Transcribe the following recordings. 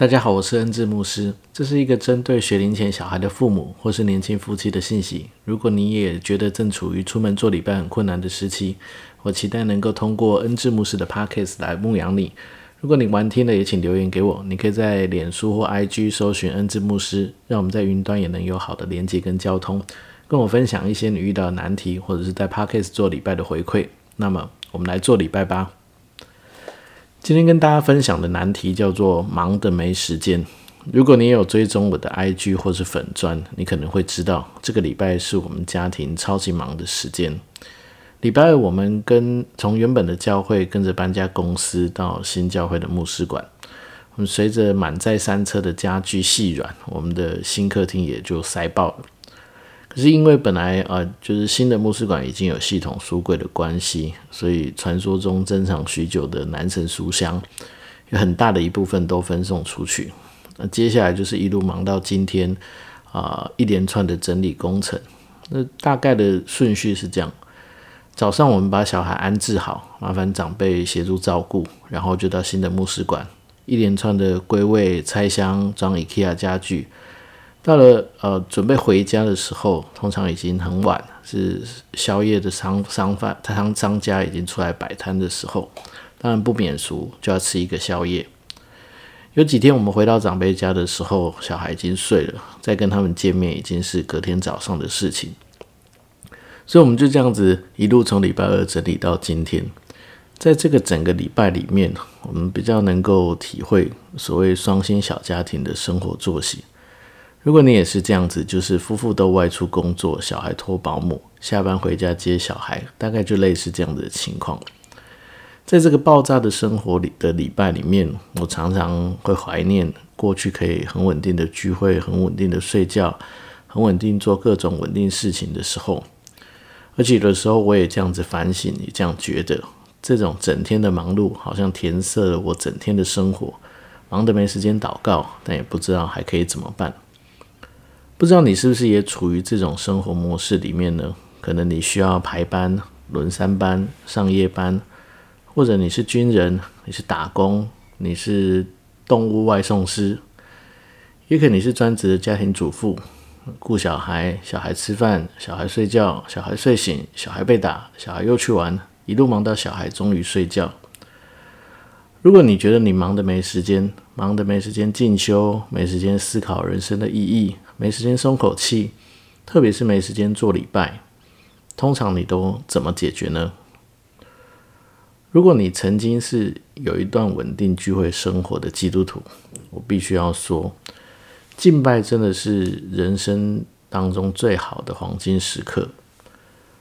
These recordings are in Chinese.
大家好，我是恩智牧师。这是一个针对学龄前小孩的父母或是年轻夫妻的信息。如果你也觉得正处于出门做礼拜很困难的时期，我期待能够通过恩智牧师的 Podcast 来牧养你。如果你完听了，也请留言给我。你可以在脸书或 IG 搜寻恩智牧师，让我们在云端也能有好的连接跟交通，跟我分享一些你遇到的难题，或者是在 Podcast 做礼拜的回馈。那么，我们来做礼拜吧。今天跟大家分享的难题叫做忙得没时间。如果你有追踪我的 IG 或是粉砖，你可能会知道，这个礼拜是我们家庭超级忙的时间。礼拜二，我们跟从原本的教会跟着搬家公司到新教会的牧师馆，我们随着满载三车的家具细软，我们的新客厅也就塞爆了。可是因为本来啊、就是新的牧师馆已经有系统书柜的关系，所以传说中珍藏许久的南神书箱，有很大的一部分都分送出去。那接下来就是一路忙到今天啊、一连串的整理工程。那大概的顺序是这样：早上我们把小孩安置好，麻烦长辈协助照顾，然后就到新的牧师馆，一连串的归位、拆箱、装 IKEA 家具。到了呃，准备回家的时候，通常已经很晚，是宵夜的商商贩商商家已经出来摆摊的时候，当然不免俗，就要吃一个宵夜。有几天我们回到长辈家的时候，小孩已经睡了，再跟他们见面已经是隔天早上的事情。所以我们就这样子一路从礼拜二整理到今天，在这个整个礼拜里面，我们比较能够体会所谓双薪小家庭的生活作息。如果你也是这样子，就是夫妇都外出工作，小孩托保姆，下班回家接小孩，大概就类似这样子的情况。在这个爆炸的生活里的礼拜里面，我常常会怀念过去可以很稳定的聚会，很稳定的睡觉，很稳定做各种稳定事情的时候。而且有的时候我也这样子反省，也这样觉得，这种整天的忙碌好像填塞了我整天的生活，忙得没时间祷告，但也不知道还可以怎么办。不知道你是不是也处于这种生活模式里面呢？可能你需要排班、轮三班、上夜班，或者你是军人，你是打工，你是动物外送师，也可能你是专职的家庭主妇，顾小孩，小孩吃饭，小孩睡觉，小孩睡醒，小孩被打，小孩又去玩，一路忙到小孩终于睡觉。如果你觉得你忙得没时间，忙得没时间进修，没时间思考人生的意义，没时间松口气，特别是没时间做礼拜，通常你都怎么解决呢？如果你曾经是有一段稳定聚会生活的基督徒，我必须要说，敬拜真的是人生当中最好的黄金时刻。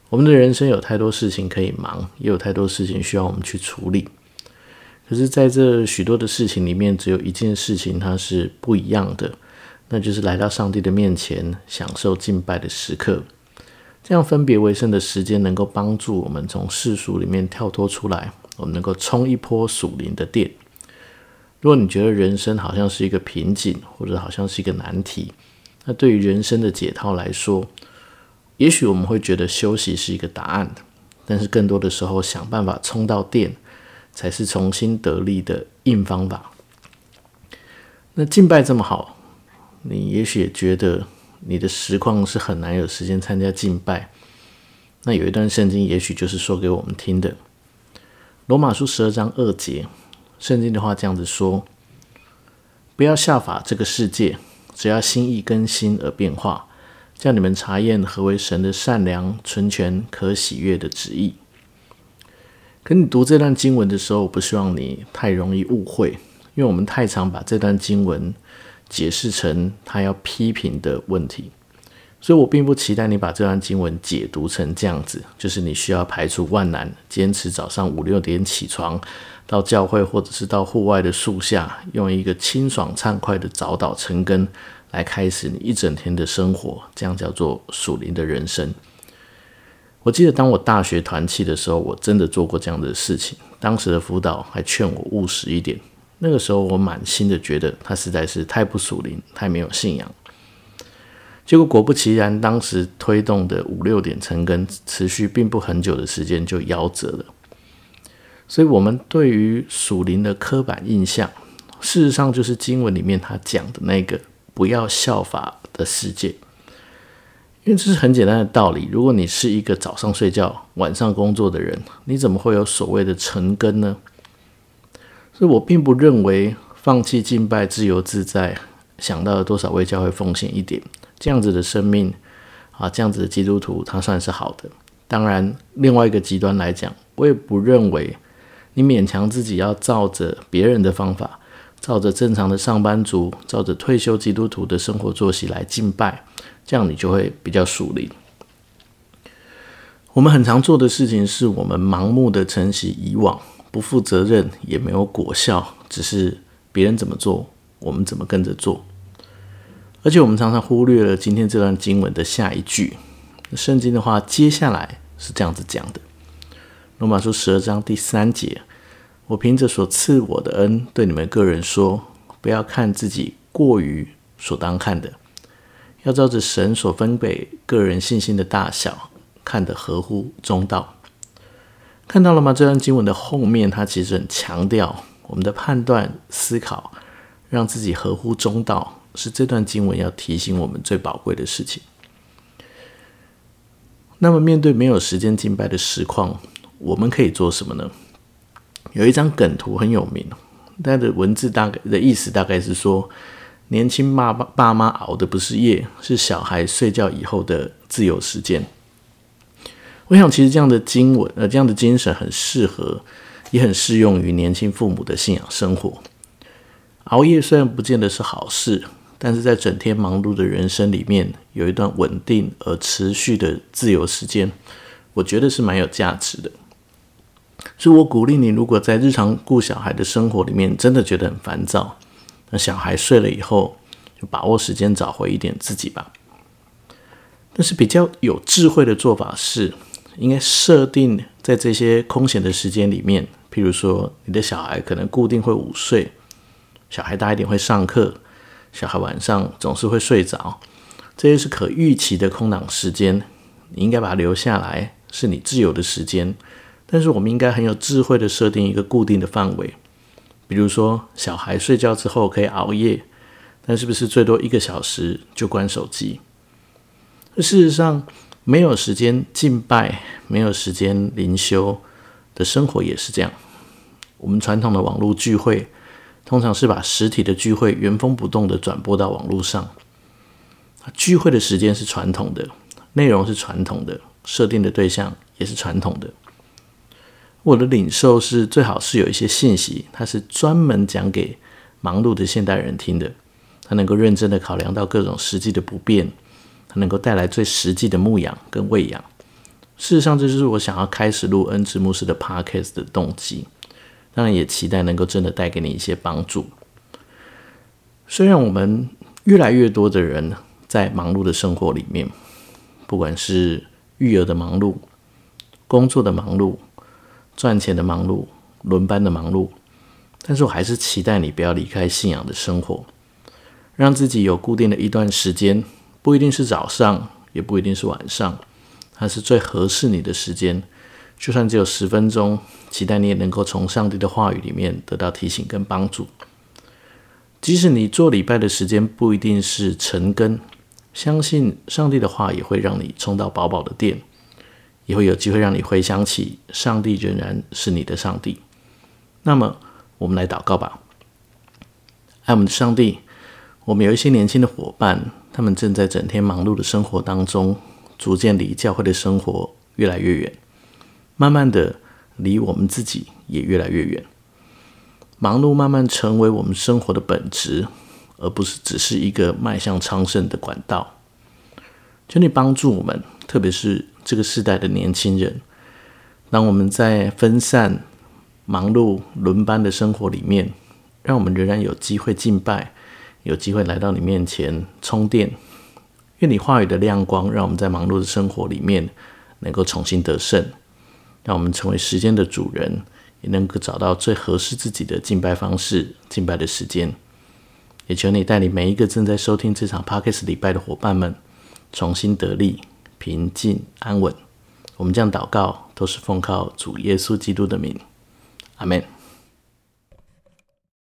我们的人生有太多事情可以忙，也有太多事情需要我们去处理。可是，在这许多的事情里面，只有一件事情它是不一样的，那就是来到上帝的面前，享受敬拜的时刻。这样分别为圣的时间，能够帮助我们从世俗里面跳脱出来，我们能够冲一波属灵的电。如果你觉得人生好像是一个瓶颈，或者好像是一个难题，那对于人生的解套来说，也许我们会觉得休息是一个答案，但是更多的时候，想办法冲到电。才是重新得力的硬方法。那敬拜这么好，你也许也觉得你的实况是很难有时间参加敬拜。那有一段圣经，也许就是说给我们听的，《罗马书》十二章二节，圣经的话这样子说：不要效法这个世界，只要心意更新而变化，叫你们查验何为神的善良、纯全、可喜悦的旨意。跟你读这段经文的时候，我不希望你太容易误会，因为我们太常把这段经文解释成他要批评的问题，所以我并不期待你把这段经文解读成这样子，就是你需要排除万难，坚持早上五六点起床，到教会或者是到户外的树下，用一个清爽畅快的早祷晨更来开始你一整天的生活，这样叫做属灵的人生。我记得当我大学团契的时候，我真的做过这样的事情。当时的辅导还劝我务实一点。那个时候我满心的觉得他实在是太不属灵，太没有信仰。结果果不其然，当时推动的五六点成更持续并不很久的时间就夭折了。所以，我们对于属灵的刻板印象，事实上就是经文里面他讲的那个不要效法的世界。因为这是很简单的道理。如果你是一个早上睡觉、晚上工作的人，你怎么会有所谓的成根呢？所以我并不认为放弃敬拜、自由自在，想到了多少为教会奉献一点，这样子的生命啊，这样子的基督徒，他算是好的。当然，另外一个极端来讲，我也不认为你勉强自己要照着别人的方法，照着正常的上班族，照着退休基督徒的生活作息来敬拜。这样你就会比较属灵。我们很常做的事情是我们盲目的承袭以往，不负责任，也没有果效，只是别人怎么做，我们怎么跟着做。而且我们常常忽略了今天这段经文的下一句。圣经的话，接下来是这样子讲的：罗马书十二章第三节，我凭着所赐我的恩，对你们个人说，不要看自己过于所当看的。要照着神所分给个人信心的大小，看得合乎中道。看到了吗？这段经文的后面，它其实很强调我们的判断、思考，让自己合乎中道，是这段经文要提醒我们最宝贵的事情。那么，面对没有时间敬拜的实况，我们可以做什么呢？有一张梗图很有名，它的文字大概的意思大概是说。年轻爸爸爸妈熬的不是夜，是小孩睡觉以后的自由时间。我想，其实这样的经文，呃，这样的精神很适合，也很适用于年轻父母的信仰生活。熬夜虽然不见得是好事，但是在整天忙碌的人生里面，有一段稳定而持续的自由时间，我觉得是蛮有价值的。所以我鼓励你，如果在日常顾小孩的生活里面，真的觉得很烦躁。那小孩睡了以后，就把握时间找回一点自己吧。但是比较有智慧的做法是，应该设定在这些空闲的时间里面，譬如说你的小孩可能固定会午睡，小孩大一点会上课，小孩晚上总是会睡着，这些是可预期的空档时间，你应该把它留下来，是你自由的时间。但是我们应该很有智慧的设定一个固定的范围。比如说，小孩睡觉之后可以熬夜，但是不是最多一个小时就关手机？事实上，没有时间敬拜，没有时间灵修的生活也是这样。我们传统的网络聚会，通常是把实体的聚会原封不动的转播到网络上。聚会的时间是传统的，内容是传统的，设定的对象也是传统的。我的领受是最好是有一些信息，它是专门讲给忙碌的现代人听的，它能够认真的考量到各种实际的不便，它能够带来最实际的牧养跟喂养。事实上，这就是我想要开始录恩慈牧师的 Podcast 的动机。当然，也期待能够真的带给你一些帮助。虽然我们越来越多的人在忙碌的生活里面，不管是育儿的忙碌、工作的忙碌。赚钱的忙碌，轮班的忙碌，但是我还是期待你不要离开信仰的生活，让自己有固定的一段时间，不一定是早上，也不一定是晚上，它是最合适你的时间。就算只有十分钟，期待你也能够从上帝的话语里面得到提醒跟帮助。即使你做礼拜的时间不一定是晨更，相信上帝的话也会让你充到饱饱的电。也会有机会让你回想起，上帝仍然是你的上帝。那么，我们来祷告吧。爱我们的上帝，我们有一些年轻的伙伴，他们正在整天忙碌的生活当中，逐渐离教会的生活越来越远，慢慢的离我们自己也越来越远。忙碌慢慢成为我们生活的本质，而不是只是一个迈向昌盛的管道。求你帮助我们，特别是。这个时代的年轻人，当我们在分散、忙碌、轮班的生活里面，让我们仍然有机会敬拜，有机会来到你面前充电。愿你话语的亮光，让我们在忙碌的生活里面能够重新得胜，让我们成为时间的主人，也能够找到最合适自己的敬拜方式、敬拜的时间。也求你带领每一个正在收听这场 Podcast 礼拜的伙伴们，重新得力。平静安稳，我们这样祷告，都是奉靠主耶稣基督的名，阿门。